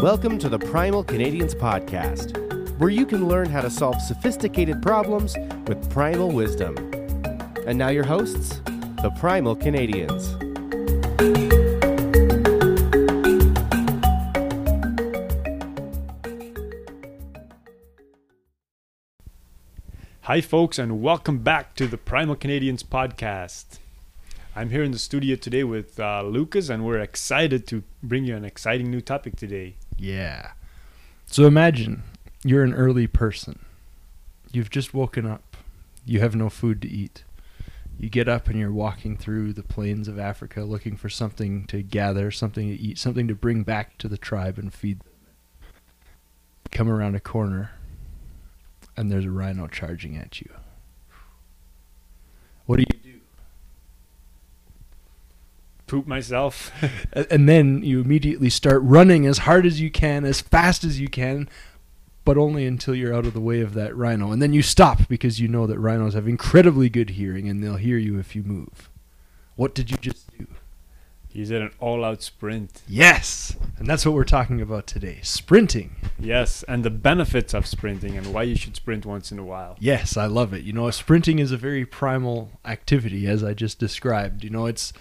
Welcome to the Primal Canadians podcast, where you can learn how to solve sophisticated problems with primal wisdom. And now, your hosts, the Primal Canadians. Hi, folks, and welcome back to the Primal Canadians podcast. I'm here in the studio today with uh, Lucas, and we're excited to bring you an exciting new topic today. Yeah. So imagine you're an early person. You've just woken up. You have no food to eat. You get up and you're walking through the plains of Africa looking for something to gather, something to eat, something to bring back to the tribe and feed them. Come around a corner and there's a rhino charging at you. What do you do? Poop myself. And then you immediately start running as hard as you can, as fast as you can, but only until you're out of the way of that rhino. And then you stop because you know that rhinos have incredibly good hearing and they'll hear you if you move. What did you just do? He's in an all-out sprint. Yes! And that's what we're talking about today sprinting. Yes, and the benefits of sprinting and why you should sprint once in a while. Yes, I love it. You know, sprinting is a very primal activity, as I just described. You know, it's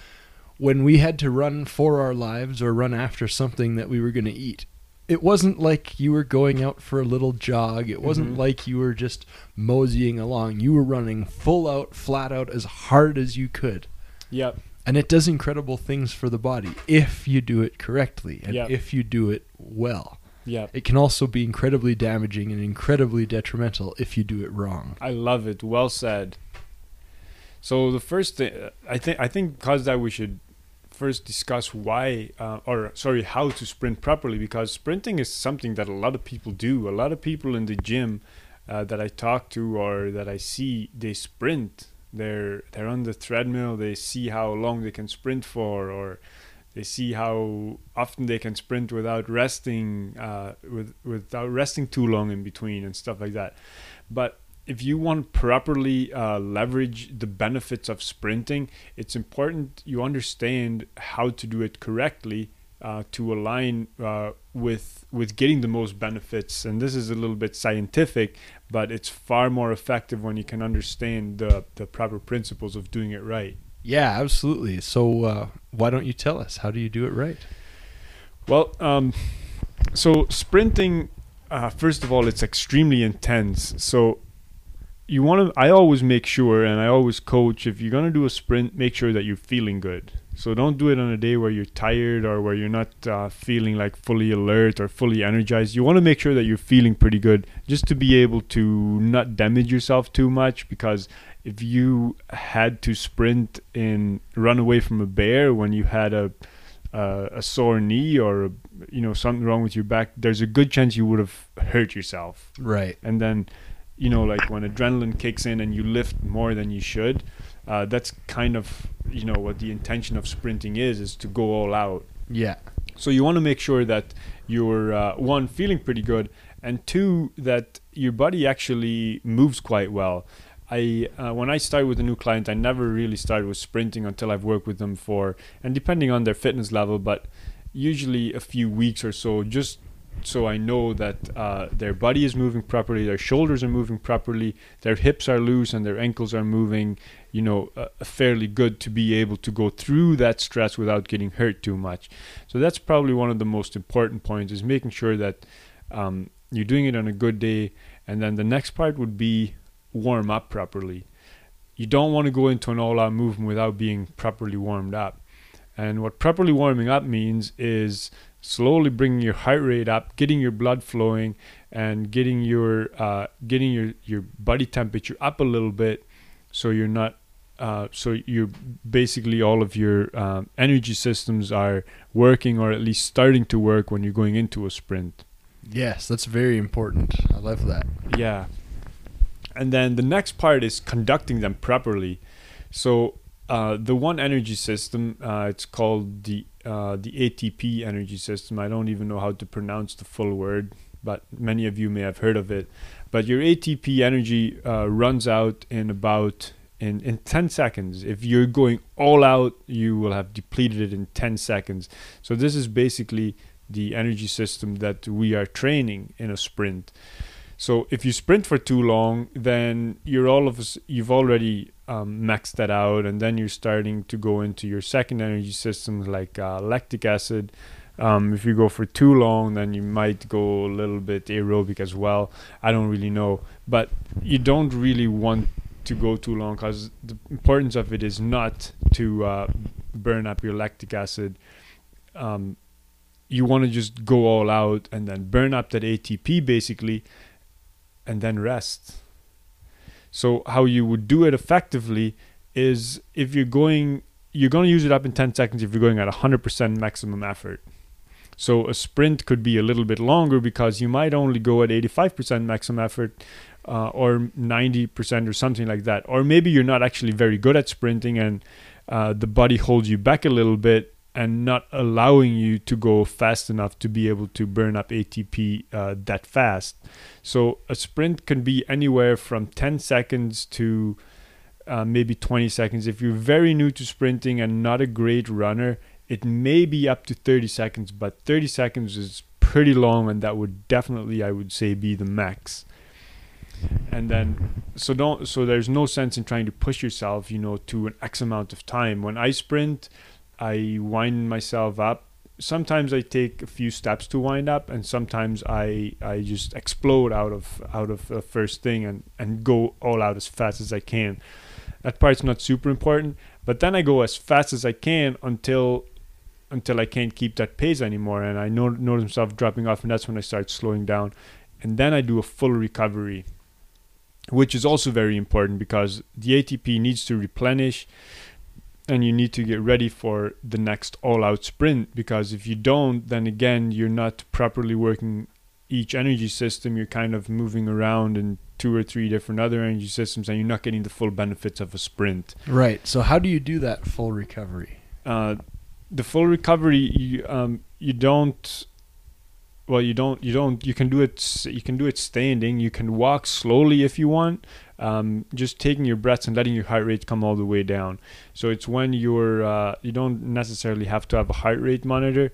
when we had to run for our lives or run after something that we were going to eat. It wasn't like you were going out for a little jog. It wasn't Mhm. like you were just moseying along. You were running full out, flat out, as hard as you could. Yep. And it does incredible things for the body if you do it correctly and Yep. if you do it well. Yep. It can also be incredibly damaging and incredibly detrimental if you do it wrong. I love it. Well said. So the first thing I think I think because that we should first discuss why uh, or sorry how to sprint properly because sprinting is something that a lot of people do. A lot of people in the gym uh, that I talk to or that I see they sprint. They're they're on the treadmill. They see how long they can sprint for or they see how often they can sprint without resting uh, with without resting too long in between and stuff like that. But if you want properly uh, leverage the benefits of sprinting, it's important you understand how to do it correctly uh, to align uh, with with getting the most benefits. And this is a little bit scientific, but it's far more effective when you can understand the the proper principles of doing it right. Yeah, absolutely. So, uh, why don't you tell us? How do you do it right? Well, um, so sprinting, uh, first of all, it's extremely intense. So you want to. I always make sure, and I always coach. If you're gonna do a sprint, make sure that you're feeling good. So don't do it on a day where you're tired or where you're not uh, feeling like fully alert or fully energized. You want to make sure that you're feeling pretty good, just to be able to not damage yourself too much. Because if you had to sprint and run away from a bear when you had a uh, a sore knee or you know something wrong with your back, there's a good chance you would have hurt yourself. Right. And then, you know, like when adrenaline kicks in and you lift more than you should, uh, that's kind of you know what the intention of sprinting is is to go all out. Yeah. So you want to make sure that you're uh, one feeling pretty good, and two that your body actually moves quite well. I uh, when I start with a new client, I never really start with sprinting until I've worked with them for, and depending on their fitness level, but usually a few weeks or so, just so I know that uh, their body is moving properly, their shoulders are moving properly, their hips are loose, and their ankles are moving, you know, uh, fairly good to be able to go through that stress without getting hurt too much. So that's probably one of the most important points is making sure that um, you're doing it on a good day. And then the next part would be warm up properly. You don't want to go into an all out movement without being properly warmed up. And what properly warming up means is slowly bringing your heart rate up, getting your blood flowing, and getting your uh, getting your your body temperature up a little bit, so you're not uh, so you're basically all of your um, energy systems are working or at least starting to work when you're going into a sprint. Yes, that's very important. I love that. Yeah. And then the next part is conducting them properly. So uh, the one energy system, uh, it's called the uh, the ATP energy system. I don't even know how to pronounce the full word, but many of you may have heard of it. But your ATP energy uh, runs out in about in, in 10 seconds. If you're going all out, you will have depleted it in 10 seconds. So this is basically the energy system that we are training in a sprint. So if you sprint for too long, then you're all of us you've already um, maxed that out, and then you're starting to go into your second energy systems like uh, lactic acid. Um, if you go for too long, then you might go a little bit aerobic as well. I don't really know, but you don't really want to go too long because the importance of it is not to uh, burn up your lactic acid. Um, you want to just go all out and then burn up that ATP basically, and then rest. So how you would do it effectively is if you're going, you're going to use it up in 10 seconds if you're going at 100% maximum effort. So a sprint could be a little bit longer because you might only go at 85% maximum effort uh, or 90% or something like that. Or maybe you're not actually very good at sprinting and uh, the body holds you back a little bit and not allowing you to go fast enough to be able to burn up ATP uh, that fast. So a sprint can be anywhere from 10 seconds to uh, maybe 20 seconds. If you're very new to sprinting and not a great runner, it may be up to 30 seconds, but 30 seconds is pretty long, and that would definitely, I would say, be the max. And then, so don't, so there's no sense in trying to push yourself, you know, to an X amount of time. When I sprint, I wind myself up. Sometimes I take a few steps to wind up, and sometimes I I just explode out of out of the first thing and and go all out as fast as I can. That part's not super important, but then I go as fast as I can until until I can't keep that pace anymore, and I know, notice myself dropping off, and that's when I start slowing down, and then I do a full recovery, which is also very important because the ATP needs to replenish, and you need to get ready for the next all-out sprint. Because if you don't, then again you're not properly working each energy system. You're kind of moving around in two or three different other energy systems, and you're not getting the full benefits of a sprint. Right. So how do you do that full recovery? Uh, the full recovery you um you don't well you don't you don't you can do it you can do it standing you can walk slowly if you want um, just taking your breaths and letting your heart rate come all the way down so it's when you're uh, you don't necessarily have to have a heart rate monitor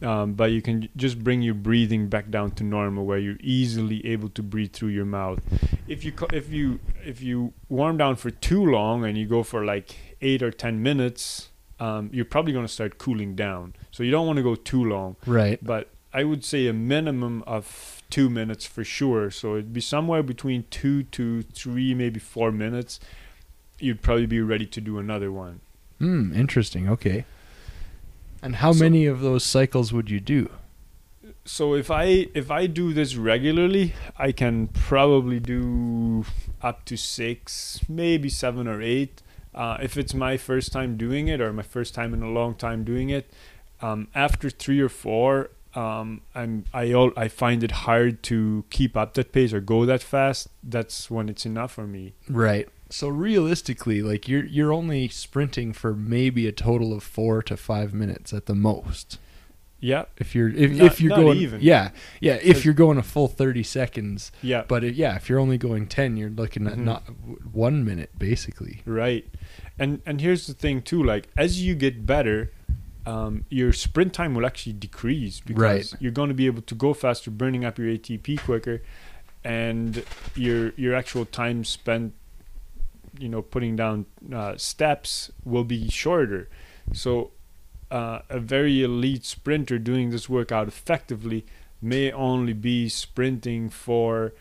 um, but you can just bring your breathing back down to normal where you're easily able to breathe through your mouth if you if you if you warm down for too long and you go for like eight or ten minutes um, you're probably going to start cooling down. So you don't want to go too long. Right. But I would say a minimum of two minutes for sure. So it'd be somewhere between two to three, maybe four minutes. You'd probably be ready to do another one. Hmm. Interesting. Okay. And how So- many of those cycles would you do? So if I if I do this regularly, I can probably do up to six, maybe seven or eight. Uh, if it's my first time doing it or my first time in a long time doing it, um, after three or four, um, I'm I al- I find it hard to keep up that pace or go that fast. That's when it's enough for me. Right. So realistically, like you're you're only sprinting for maybe a total of four to five minutes at the most. Yeah, If you're if, Not- if you're not going even. yeah yeah if you're going a full thirty seconds, yeah. but it, yeah if you're only going ten, you're looking at Mhm. not one minute basically. Right. And and here's the thing too, like as you get better, um, your sprint time will actually decrease because Right. you're going to be able to go faster, burning up your ATP quicker, and your your actual time spent, you know, putting down uh, steps will be shorter. So, uh, a very elite sprinter doing this workout effectively may only be sprinting for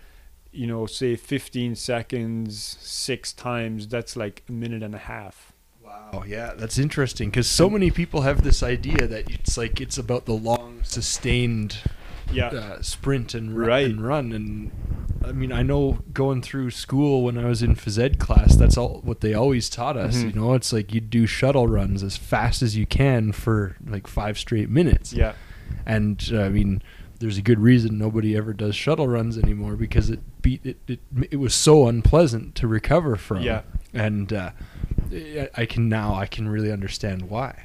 you know, say 15 seconds six times, that's like a minute and a half. Wow, yeah, that's interesting because so many people have this idea that it's like it's about the long, sustained Yeah. uh, sprint and run, Right. and run. And I mean, I know going through school when I was in phys ed class, that's all what they always taught us. Mhm. You know, it's like you do shuttle runs as fast as you can for like five straight minutes. Yeah. And uh, I mean, there's a good reason nobody ever does shuttle runs anymore because it beat it. It, it was so unpleasant to recover from. Yeah. And uh, I- can now I can really understand why.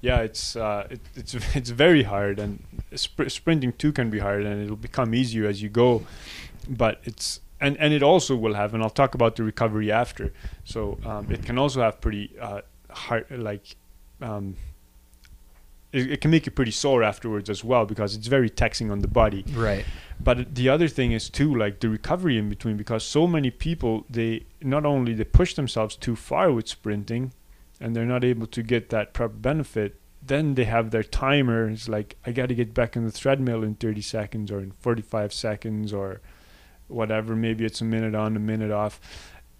Yeah, it's uh, it, it's it's very hard, and spr- sprinting too can be hard, and it'll become easier as you go. But it's and and it also will have, and I'll talk about the recovery after. So um, it can also have pretty uh, hard, like um, it, it can make you pretty sore afterwards as well because it's very taxing on the body. Right. But the other thing is too like the recovery in between because so many people they not only they push themselves too far with sprinting, and they're not able to get that proper benefit. Then they have their timer. It's like I got to get back on the treadmill in 30 seconds or in 45 seconds or whatever. Maybe it's a minute on, a minute off.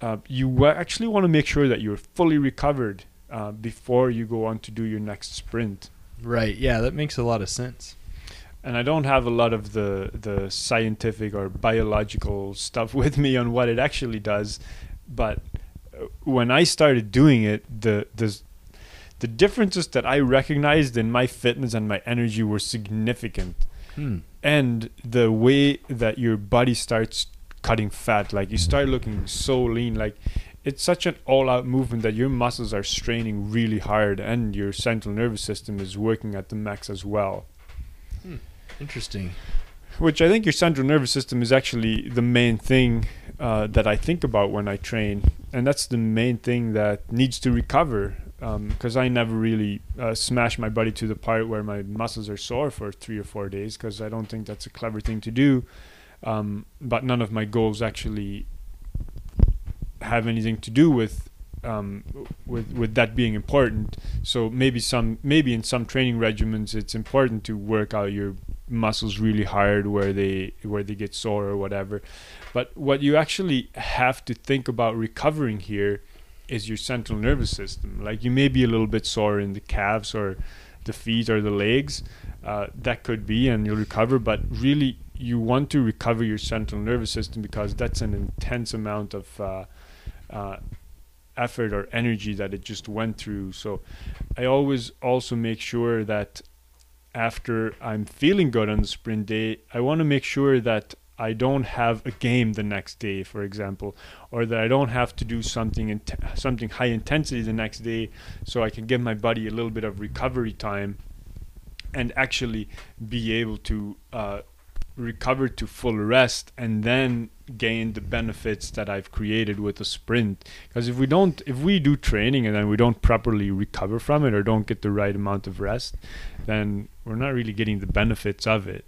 Uh, you actually want to make sure that you're fully recovered uh, before you go on to do your next sprint. Right. Yeah, that makes a lot of sense. And I don't have a lot of the the scientific or biological stuff with me on what it actually does, but uh, when I started doing it, the the the differences that I recognized in my fitness and my energy were significant. Hmm. and the way that your body starts cutting fat like you start looking so lean like it's such an all-out movement that your muscles are straining really hard and your central nervous system is working at the max as well Interesting. which i think your central nervous system is actually the main thing uh, that i think about when i train and that's the main thing that needs to recover because I never really uh, smash my body to the part where my muscles are sore for three or four days because I don't think that's a clever thing to do. Um, but none of my goals actually have anything to do with um, with with that being important. So maybe some maybe in some training regimens it's important to work out your muscles really hard where they where they get sore or whatever. But what you actually have to think about recovering here is your central nervous system. Like you may be a little bit sore in the calves or the feet or the legs. Uh, that could be, and you'll recover. But really, you want to recover your central nervous system because that's an intense amount of uh, uh, effort or energy that it just went through. So I always also make sure that after I'm feeling good on the sprint day, I want to make sure that I don't have a game the next day, for example, or that I don't have to do something in something high intensity the next day, so I can give my body a little bit of recovery time, and actually be able to uh, recover to full rest, and then gain the benefits that I've created with a sprint. Because if we don't, if we do training and then we don't properly recover from it, or don't get the right amount of rest, then we're not really getting the benefits of it.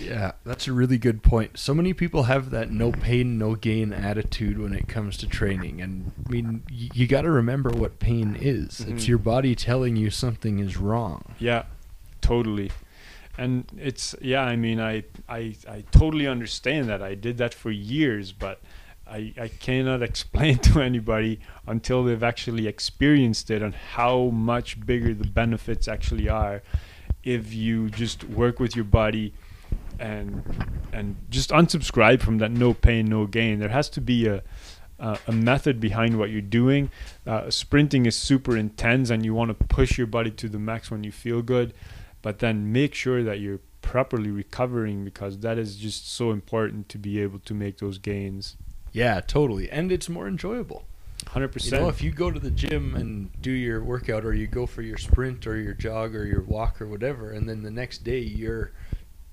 Yeah, that's a really good point. So many people have that no pain, no gain attitude when it comes to training. And I mean, y- you got to remember what pain is. It's Mhm. your body telling you something is wrong. Yeah, totally. And it's yeah, I mean I I I totally understand that. I did that for years, but I I cannot explain to anybody until they've actually experienced it and how much bigger the benefits actually are if you just work with your body and and just unsubscribe from that no pain no gain. There has to be a uh, a method behind what you're doing. Uh, sprinting is super intense, and you want to push your body to the max when you feel good, but then make sure that you're properly recovering because that is just so important to be able to make those gains. Yeah, totally. And it's more enjoyable. 100%. You know, if you go to the gym and do your workout or you go for your sprint or your jog or your walk or whatever, and then the next day you're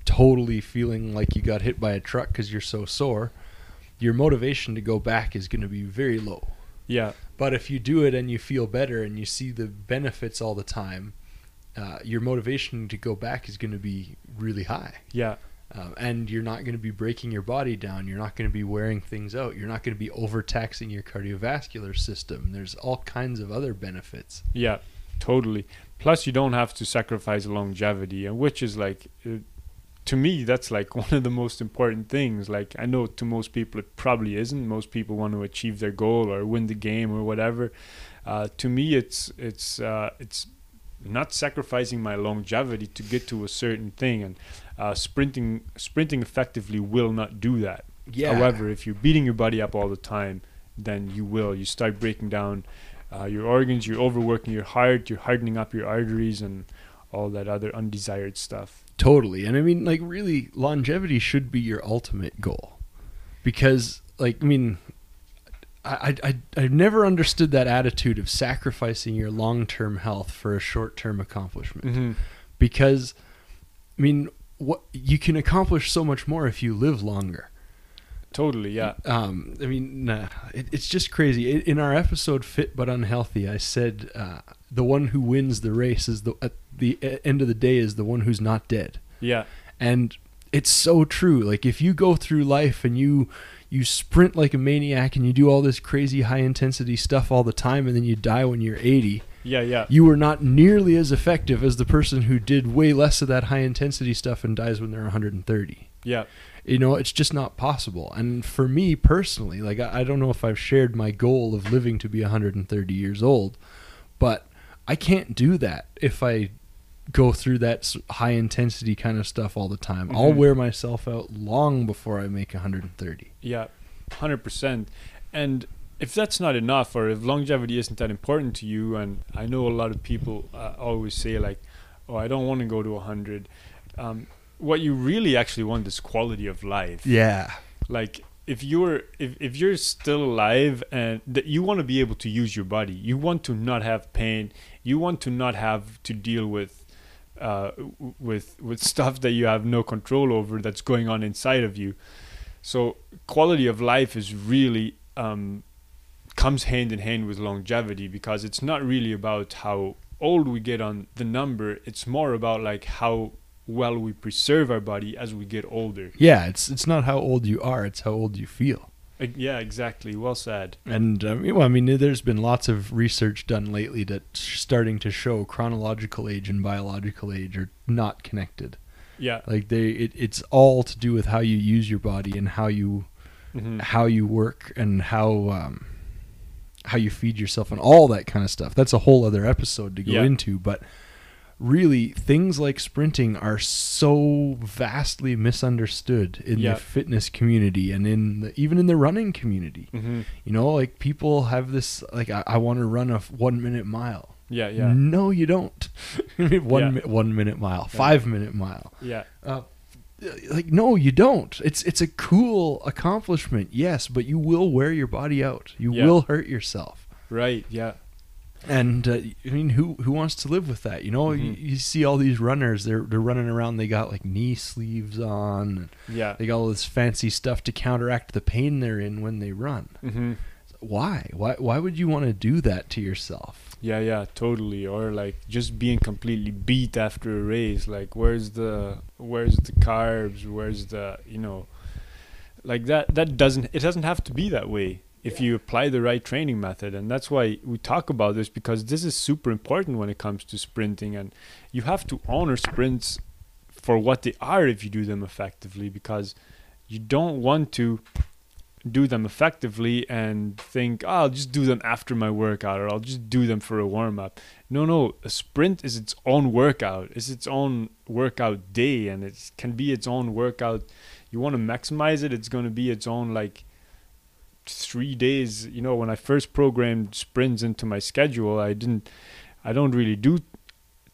totally feeling like you got hit by a truck because you're so sore, your motivation to go back is going to be very low. Yeah, But if you do it and you feel better and you see the benefits all the time, uh, your motivation to go back is going to be really high. yeah, Um, and you're not going to be breaking your body down. You're not going to be wearing things out. You're not going to be overtaxing your cardiovascular system. There's all kinds of other benefits. yeah, totally. Plus, you don't have to sacrifice longevity, and which is like, uh, to me, that's like one of the most important things. Like, I know to most people it probably isn't. Most people want to achieve their goal or win the game or whatever. Uh, to me, it's it's uh, it's not sacrificing my longevity to get to a certain thing, and uh, sprinting sprinting effectively will not do that. However, if you're beating your body up all the time, then you will. You start breaking down uh, your organs, you're overworking your heart, you're hardening up your arteries, and all that other undesired stuff. Totally. And I mean, like, really, longevity should be your ultimate goal. Because, like, I mean, I, I, I've never understood that attitude of sacrificing your long term health for a short term accomplishment. Mm-hmm. Because, I mean, what you can accomplish so much more if you live longer. totally. Yeah. Um, I mean, nah, it, it's just crazy. In, in our episode "Fit but Unhealthy," I said uh, the one who wins the race is the at the end of the day is the one who's not dead, Yeah. and it's so true. Like if you go through life and you you sprint like a maniac and you do all this crazy high intensity stuff all the time, and then you die when you're 80, Yeah. Yeah. you were not nearly as effective as the person who did way less of that high intensity stuff and dies when they're 130 Yeah. you know it's just not possible and for me personally like I, I don't know if i've shared my goal of living to be 130 years old but i can't do that if i go through that high intensity kind of stuff all the time i'll Mhm. wear myself out long before i make 130 Yeah, hundred percent. And if that's not enough, or if longevity isn't that important to you, and I know a lot of people uh, always say like, "Oh, I don't want to go to hundred." Um, what you really actually want is quality of life. yeah Like if you're if, if you're still alive and that you want to be able to use your body, you want to not have pain, you want to not have to deal with uh, with with stuff that you have no control over that's going on inside of you. So quality of life is really um, comes hand in hand with longevity because it's not really about how old we get on the number. It's more about like how well we preserve our body as we get older. yeah it's it's not how old you are it's how old you feel yeah, exactly. Well said. And um, well, I mean, there's been lots of research done lately that's starting to show chronological age and biological age are not connected. Yeah. Like they, it, it's all to do with how you use your body and how you Mhm. how you work and how um, how you feed yourself and all that kind of stuff. That's a whole other episode to go Yeah. into, but really things like sprinting are so vastly misunderstood in Yeah. the fitness community and in the, even in the running community. Mhm. You know, like people have this like I, I want to run a one minute mile. Yeah. Yeah. No, you don't. one Yeah. mi- one minute mile, Yeah. five minute mile. Yeah. Uh, like no, you don't. It's it's a cool accomplishment, yes, but you will wear your body out. You Yeah. will hurt yourself. Right. Yeah. And uh, I mean, who who wants to live with that? You know, you, Mhm. you see all these runners. They're they're running around. They got like knee sleeves on. Yeah. They got all this fancy stuff to counteract the pain they're in when they run. hmm Why? Why? Why would you want to do that to yourself? Yeah. Yeah. Totally. Or like just being completely beat after a race. Like, where's the where's the carbs? Where's the you know, like that. That doesn't. It doesn't have to be that way if you apply the right training method. And that's why we talk about this because this is super important when it comes to sprinting. And you have to honor sprints for what they are if you do them effectively because you don't want to do them effectively and think, oh, I'll just do them after my workout or I'll just do them for a warm up. No, no, a sprint is its own workout. It's its own workout day and it can be its own workout. You want to maximize it, it's going to be its own like three days. You know, when I first programmed sprints into my schedule, I didn't, I don't really do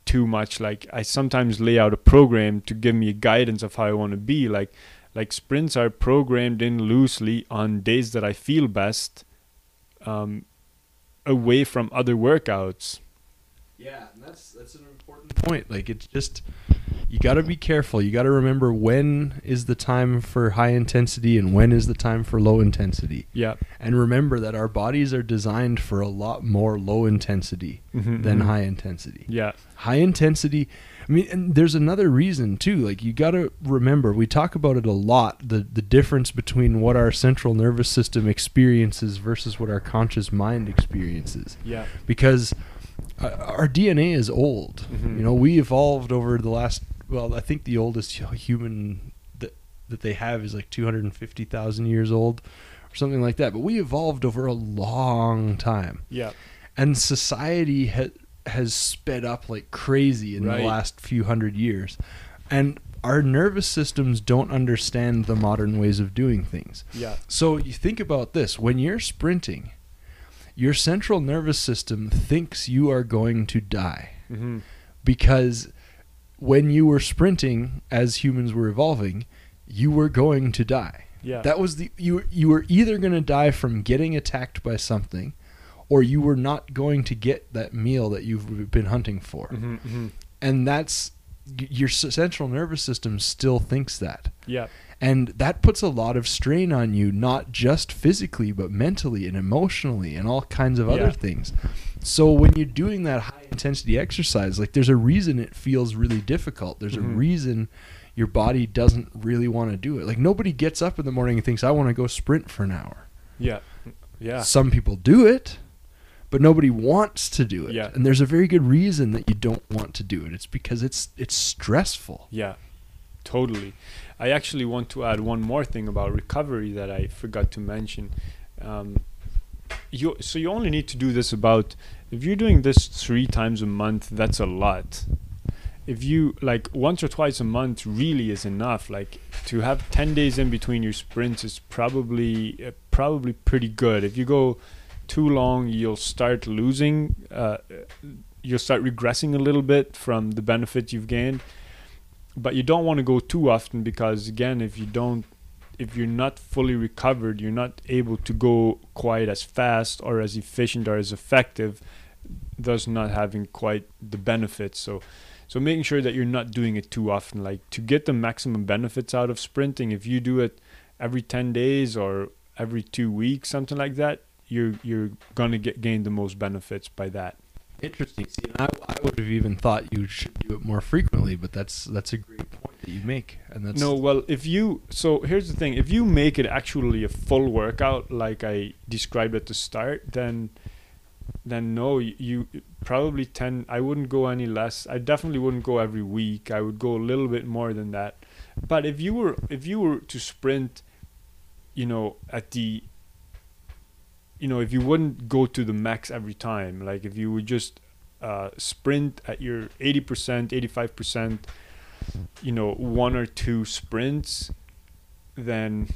too much. Like I sometimes lay out a program to give me a guidance of how I want to be. Like like sprints are programmed in loosely on days that I feel best, um, away from other workouts. Yeah, and that's that's an important point. Like it's just you got to be careful. You got to remember when is the time for high intensity and when is the time for low intensity. Yeah. And remember that our bodies are designed for a lot more low intensity Mhm, than mhm. high intensity. Yeah. High intensity I mean, and there's another reason too. Like you got to remember, we talk about it a lot. The the difference between what our central nervous system experiences versus what our conscious mind experiences Yeah. because our DNA is old. Mhm. You know, we evolved over the last. Well, I think the oldest human that that they have is like two hundred and fifty thousand years old, or something like that. But we evolved over a long time, Yeah. and society ha- has sped up like crazy in Right. the last few hundred years, and our nervous systems don't understand the modern ways of doing things. Yeah. So you think about this when you're sprinting, your central nervous system thinks you are going to die hmm because when you were sprinting as humans were evolving, you were going to die. Yeah. That was the you you were either going to die from getting attacked by something or you were not going to get that meal that you've been hunting for. hmm hmm And that's your central nervous system still thinks that. Yeah. And that puts a lot of strain on you, not just physically, but mentally and emotionally and all kinds of Yeah. other things. So when you're doing that high intensity exercise, like there's a reason it feels really difficult. There's Mhm. a reason your body doesn't really want to do it. Like nobody gets up in the morning and thinks, I want to go sprint for an hour. Yeah. Yeah. Some people do it, but nobody wants to do it. Yeah. And there's a very good reason that you don't want to do it. It's because it's it's stressful. Yeah, totally. I actually want to add one more thing about recovery that I forgot to mention. Um, you so you only need to do this about if you're doing this three times a month. That's a lot. If you like once or twice a month, really is enough. Like to have ten days in between your sprints is probably uh, probably pretty good. If you go too long, you'll start losing. Uh, you'll start regressing a little bit from the benefit you've gained but you don't want to go too often because again if you don't if you're not fully recovered you're not able to go quite as fast or as efficient or as effective thus not having quite the benefits. So so making sure that you're not doing it too often. Like to get the maximum benefits out of sprinting if you do it every 10 days or every 2 weeks something like that you're you're going to get gain the most benefits by that Interesting. See, and I, I would have even thought you should do it more frequently, but that's that's a great point that you make, and that's no, well, if you so here's the thing: if you make it actually a full workout, like I described at the start, then then no, you, you probably ten. I wouldn't go any less. I definitely wouldn't go every week. I would go a little bit more than that. But if you were if you were to sprint, you know, at the you know, if you wouldn't go to the max every time, like if you would just uh, sprint at your 80%, 85%, you know, one or two sprints, then,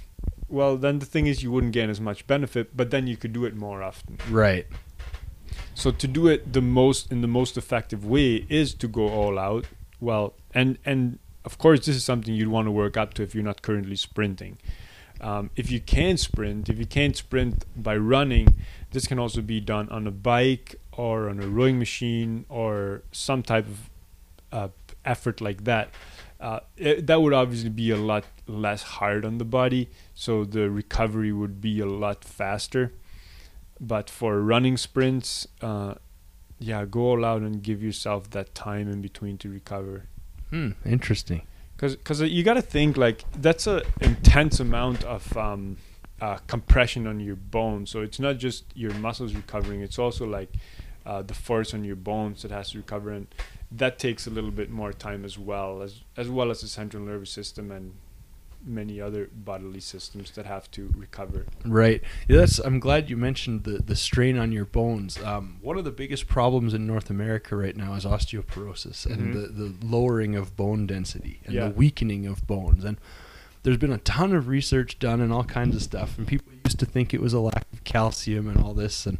well, then the thing is you wouldn't gain as much benefit, but then you could do it more often. right. So to do it the most in the most effective way is to go all out. Well, and and of course this is something you'd want to work up to if you're not currently sprinting. Um, if you can sprint, if you can't sprint by running, this can also be done on a bike or on a rowing machine or some type of uh, effort like that. Uh, it, that would obviously be a lot less hard on the body, so the recovery would be a lot faster. But for running sprints, uh, yeah, go all out and give yourself that time in between to recover. Hmm. Interesting. Cause, cause you got to think like that's an intense amount of um, uh, compression on your bones. So it's not just your muscles recovering; it's also like uh, the force on your bones that has to recover, and that takes a little bit more time as well as as well as the central nervous system and many other bodily systems that have to recover. Right. That's. I'm glad you mentioned the the strain on your bones. Um, one of the biggest problems in North America right now is osteoporosis and Mhm. the the lowering of bone density and Yeah. the weakening of bones. And there's been a ton of research done and all kinds of stuff. And people used to think it was a lack of calcium and all this. And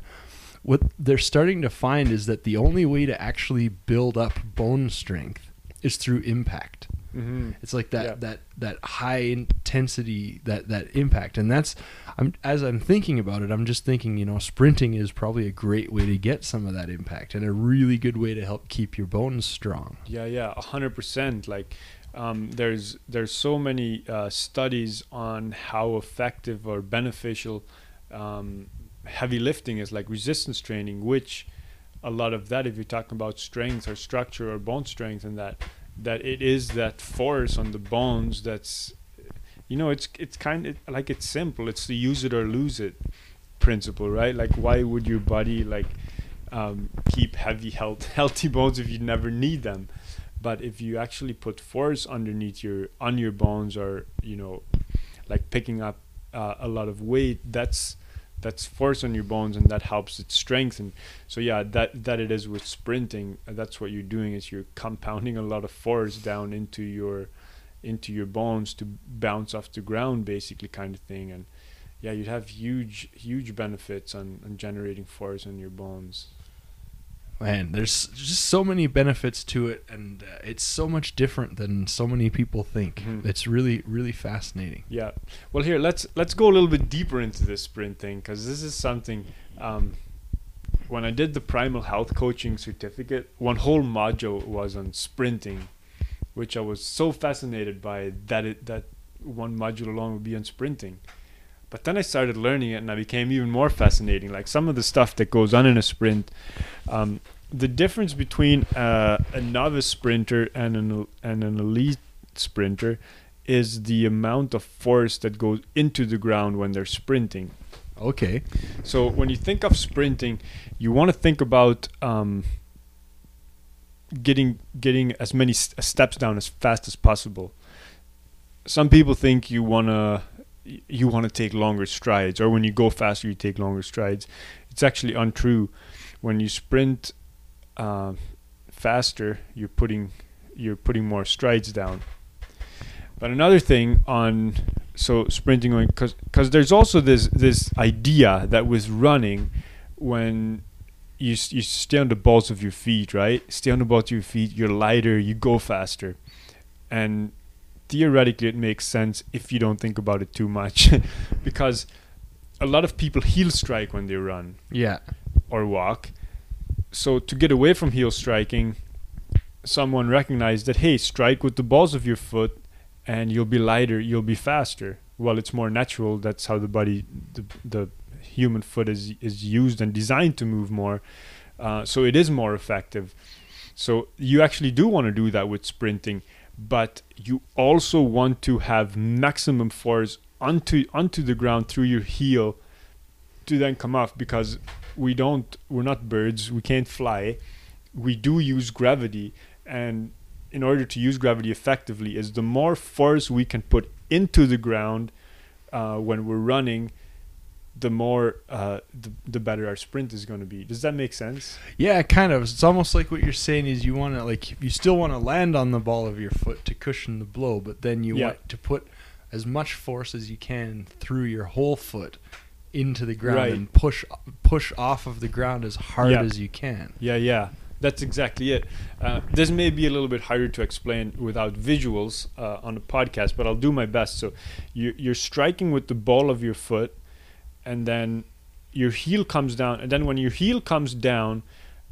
what they're starting to find is that the only way to actually build up bone strength is through impact. Mm-hmm. It's like that Yeah. that that high intensity that that impact, and that's I'm as I'm thinking about it, I'm just thinking, you know, sprinting is probably a great way to get some of that impact, and a really good way to help keep your bones strong. Yeah, yeah, a hundred percent. Like, um, there's there's so many uh, studies on how effective or beneficial um, heavy lifting is, like resistance training, which a lot of that, if you're talking about strength or structure or bone strength, and that that it is that force on the bones that's, you know, it's it's kind of like it's simple. It's the use it or lose it principle, right? Like, why would your body like um, keep heavy health, healthy bones if you never need them? But if you actually put force underneath your on your bones, or you know, like picking up uh, a lot of weight, that's that's force on your bones, and that helps it strengthen. So yeah, that that it is with sprinting. uh, That's what you're doing is you're compounding a lot of force down into your into your bones to bounce off the ground, basically, kind of thing. And yeah, you'd have huge huge benefits on, on generating force on your bones. Man, there's just so many benefits to it, and uh, it's so much different than so many people think. Mhm. It's really really fascinating. Yeah. Well, here let's let's go a little bit deeper into this sprint thing because this is something. Um, when I did the Primal Health Coaching certificate, one whole module was on sprinting, which I was so fascinated by that it that one module alone would be on sprinting. But then I started learning it, and I became even more fascinating. Like some of the stuff that goes on in a sprint, um, the difference between uh, a novice sprinter and an and an elite sprinter is the amount of force that goes into the ground when they're sprinting. Okay. So when you think of sprinting, you want to think about um, getting getting as many st- steps down as fast as possible. Some people think you wanna you want to take longer strides, or when you go faster, you take longer strides. It's actually untrue. When you sprint uh, faster, you're putting you're putting more strides down. But another thing on so sprinting because because there's also this this idea that with running when you you stay on the balls of your feet right stay on the balls of your feet you're lighter you go faster and theoretically it makes sense if you don't think about it too much. Because a lot of people heel strike when they run Yeah. or walk. So to get away from heel striking someone recognized that hey strike with the balls of your foot and you'll be lighter you'll be faster. Well it's more natural. That's how the body the, the human foot is is used and designed to move more. Uh, so it is more effective. So you actually do want to do that with sprinting but you also want to have maximum force onto onto the ground through your heel to then come off because we don't we're not birds we can't fly. We do use gravity and in order to use gravity effectively is the more force we can put into the ground uh, when we're running the more uh, the, the better our sprint is going to be does that make sense Yeah, kind of. It's almost like what you're saying is you want to like you still want to land on the ball of your foot to cushion the blow, but then you Yeah. want to put as much force as you can through your whole foot into the ground Right. and push push off of the ground as hard Yeah. as you can. Yeah, yeah, that's exactly it. Uh, this may be a little bit harder to explain without visuals uh, on the podcast, but I'll do my best. So you, you're striking with the ball of your foot, and then your heel comes down, and then when your heel comes down,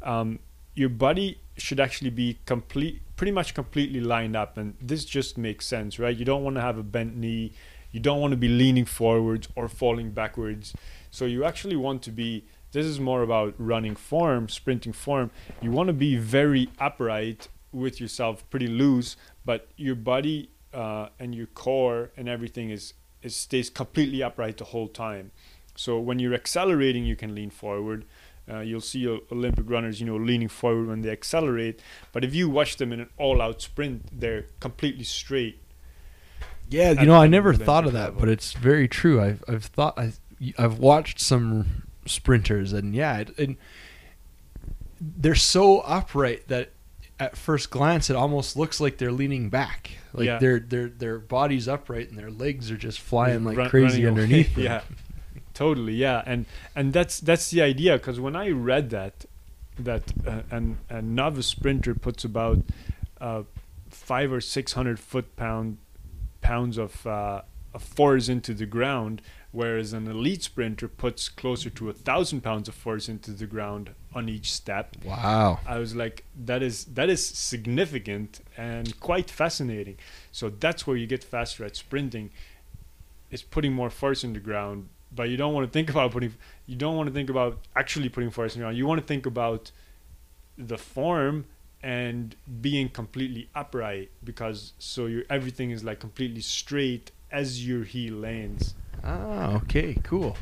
um, your body should actually be complete, pretty much completely lined up, and this just makes sense, right? You don't want to have a bent knee, you don't want to be leaning forwards or falling backwards. So you actually want to be this is more about running form, sprinting form. You want to be very upright with yourself, pretty loose, but your body uh, and your core and everything is, is stays completely upright the whole time. So when you're accelerating, you can lean forward. Uh, you'll see Olympic runners, you know, leaning forward when they accelerate. But if you watch them in an all-out sprint, they're completely straight. Yeah, you know, I never Olympic thought of that, level. but it's very true. I've I've thought I I've watched some sprinters, and yeah, it, and they're so upright that at first glance it almost looks like they're leaning back, like Yeah. their their their body's upright and their legs are just flying like Run- crazy underneath. yeah, totally. Yeah, and and that's that's the idea. Because when I read that, that uh, an a novice sprinter puts about uh, five or six hundred foot pound pounds of uh, of force into the ground, whereas an elite sprinter puts closer to a thousand pounds of force into the ground on each step. Wow. I was like, that is that is significant and quite fascinating. So that's where you get faster at sprinting, is putting more force in the ground. But you don't want to think about putting, you don't want to think about actually putting force in ground. You want to think about the form and being completely upright because so your everything is like completely straight as your heel lands. Ah, okay, cool.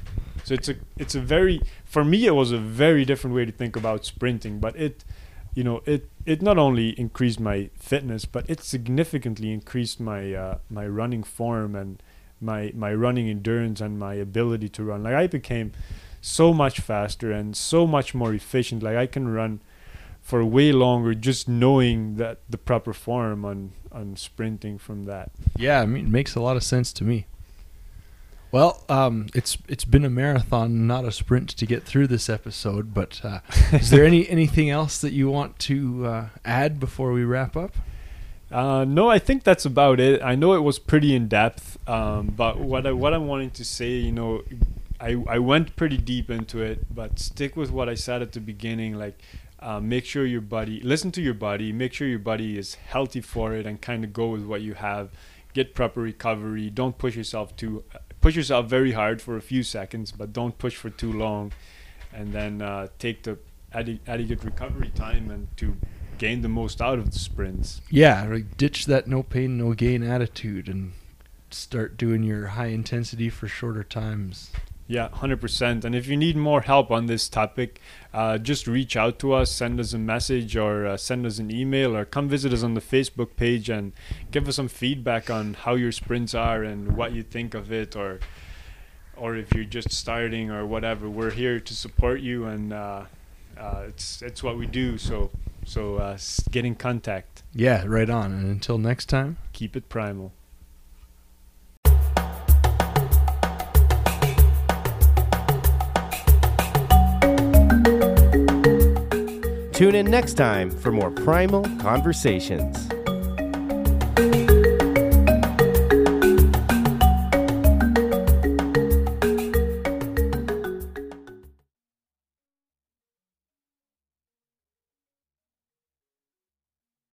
So it's a it's a very for me it was a very different way to think about sprinting, but it you know it it not only increased my fitness, but it significantly increased my uh, my running form and my my running endurance and my ability to run. Like I became so much faster and so much more efficient. Like I can run for way longer just knowing that the proper form on on sprinting from that. Yeah, I mean, it makes a lot of sense to me. Well, um, it's it's been a marathon, not a sprint, to get through this episode. But uh, is there any anything else that you want to uh, add before we wrap up? Uh, no, I think that's about it. I know it was pretty in depth, um, but what I what I'm wanting to say, you know, I I went pretty deep into it, but stick with what I said at the beginning. Like, uh, make sure your body listen to your body make sure your body is healthy for it and kind of go with what you have get proper recovery don't push yourself too push yourself very hard for a few seconds but don't push for too long and then uh, take the adequate recovery time and to gain the most out of the sprints Yeah, like ditch that no pain, no gain attitude and start doing your high intensity for shorter times. Yeah, 100%. And if you need more help on this topic, uh, just reach out to us, send us a message, or uh, send us an email, or come visit us on the Facebook page and give us some feedback on how your sprints are and what you think of it, or or if you're just starting or whatever. We're here to support you, and uh, uh, it's it's what we do. So so uh, get in contact. Yeah, right on. And until next time, Keep it primal. Tune in next time for more primal conversations.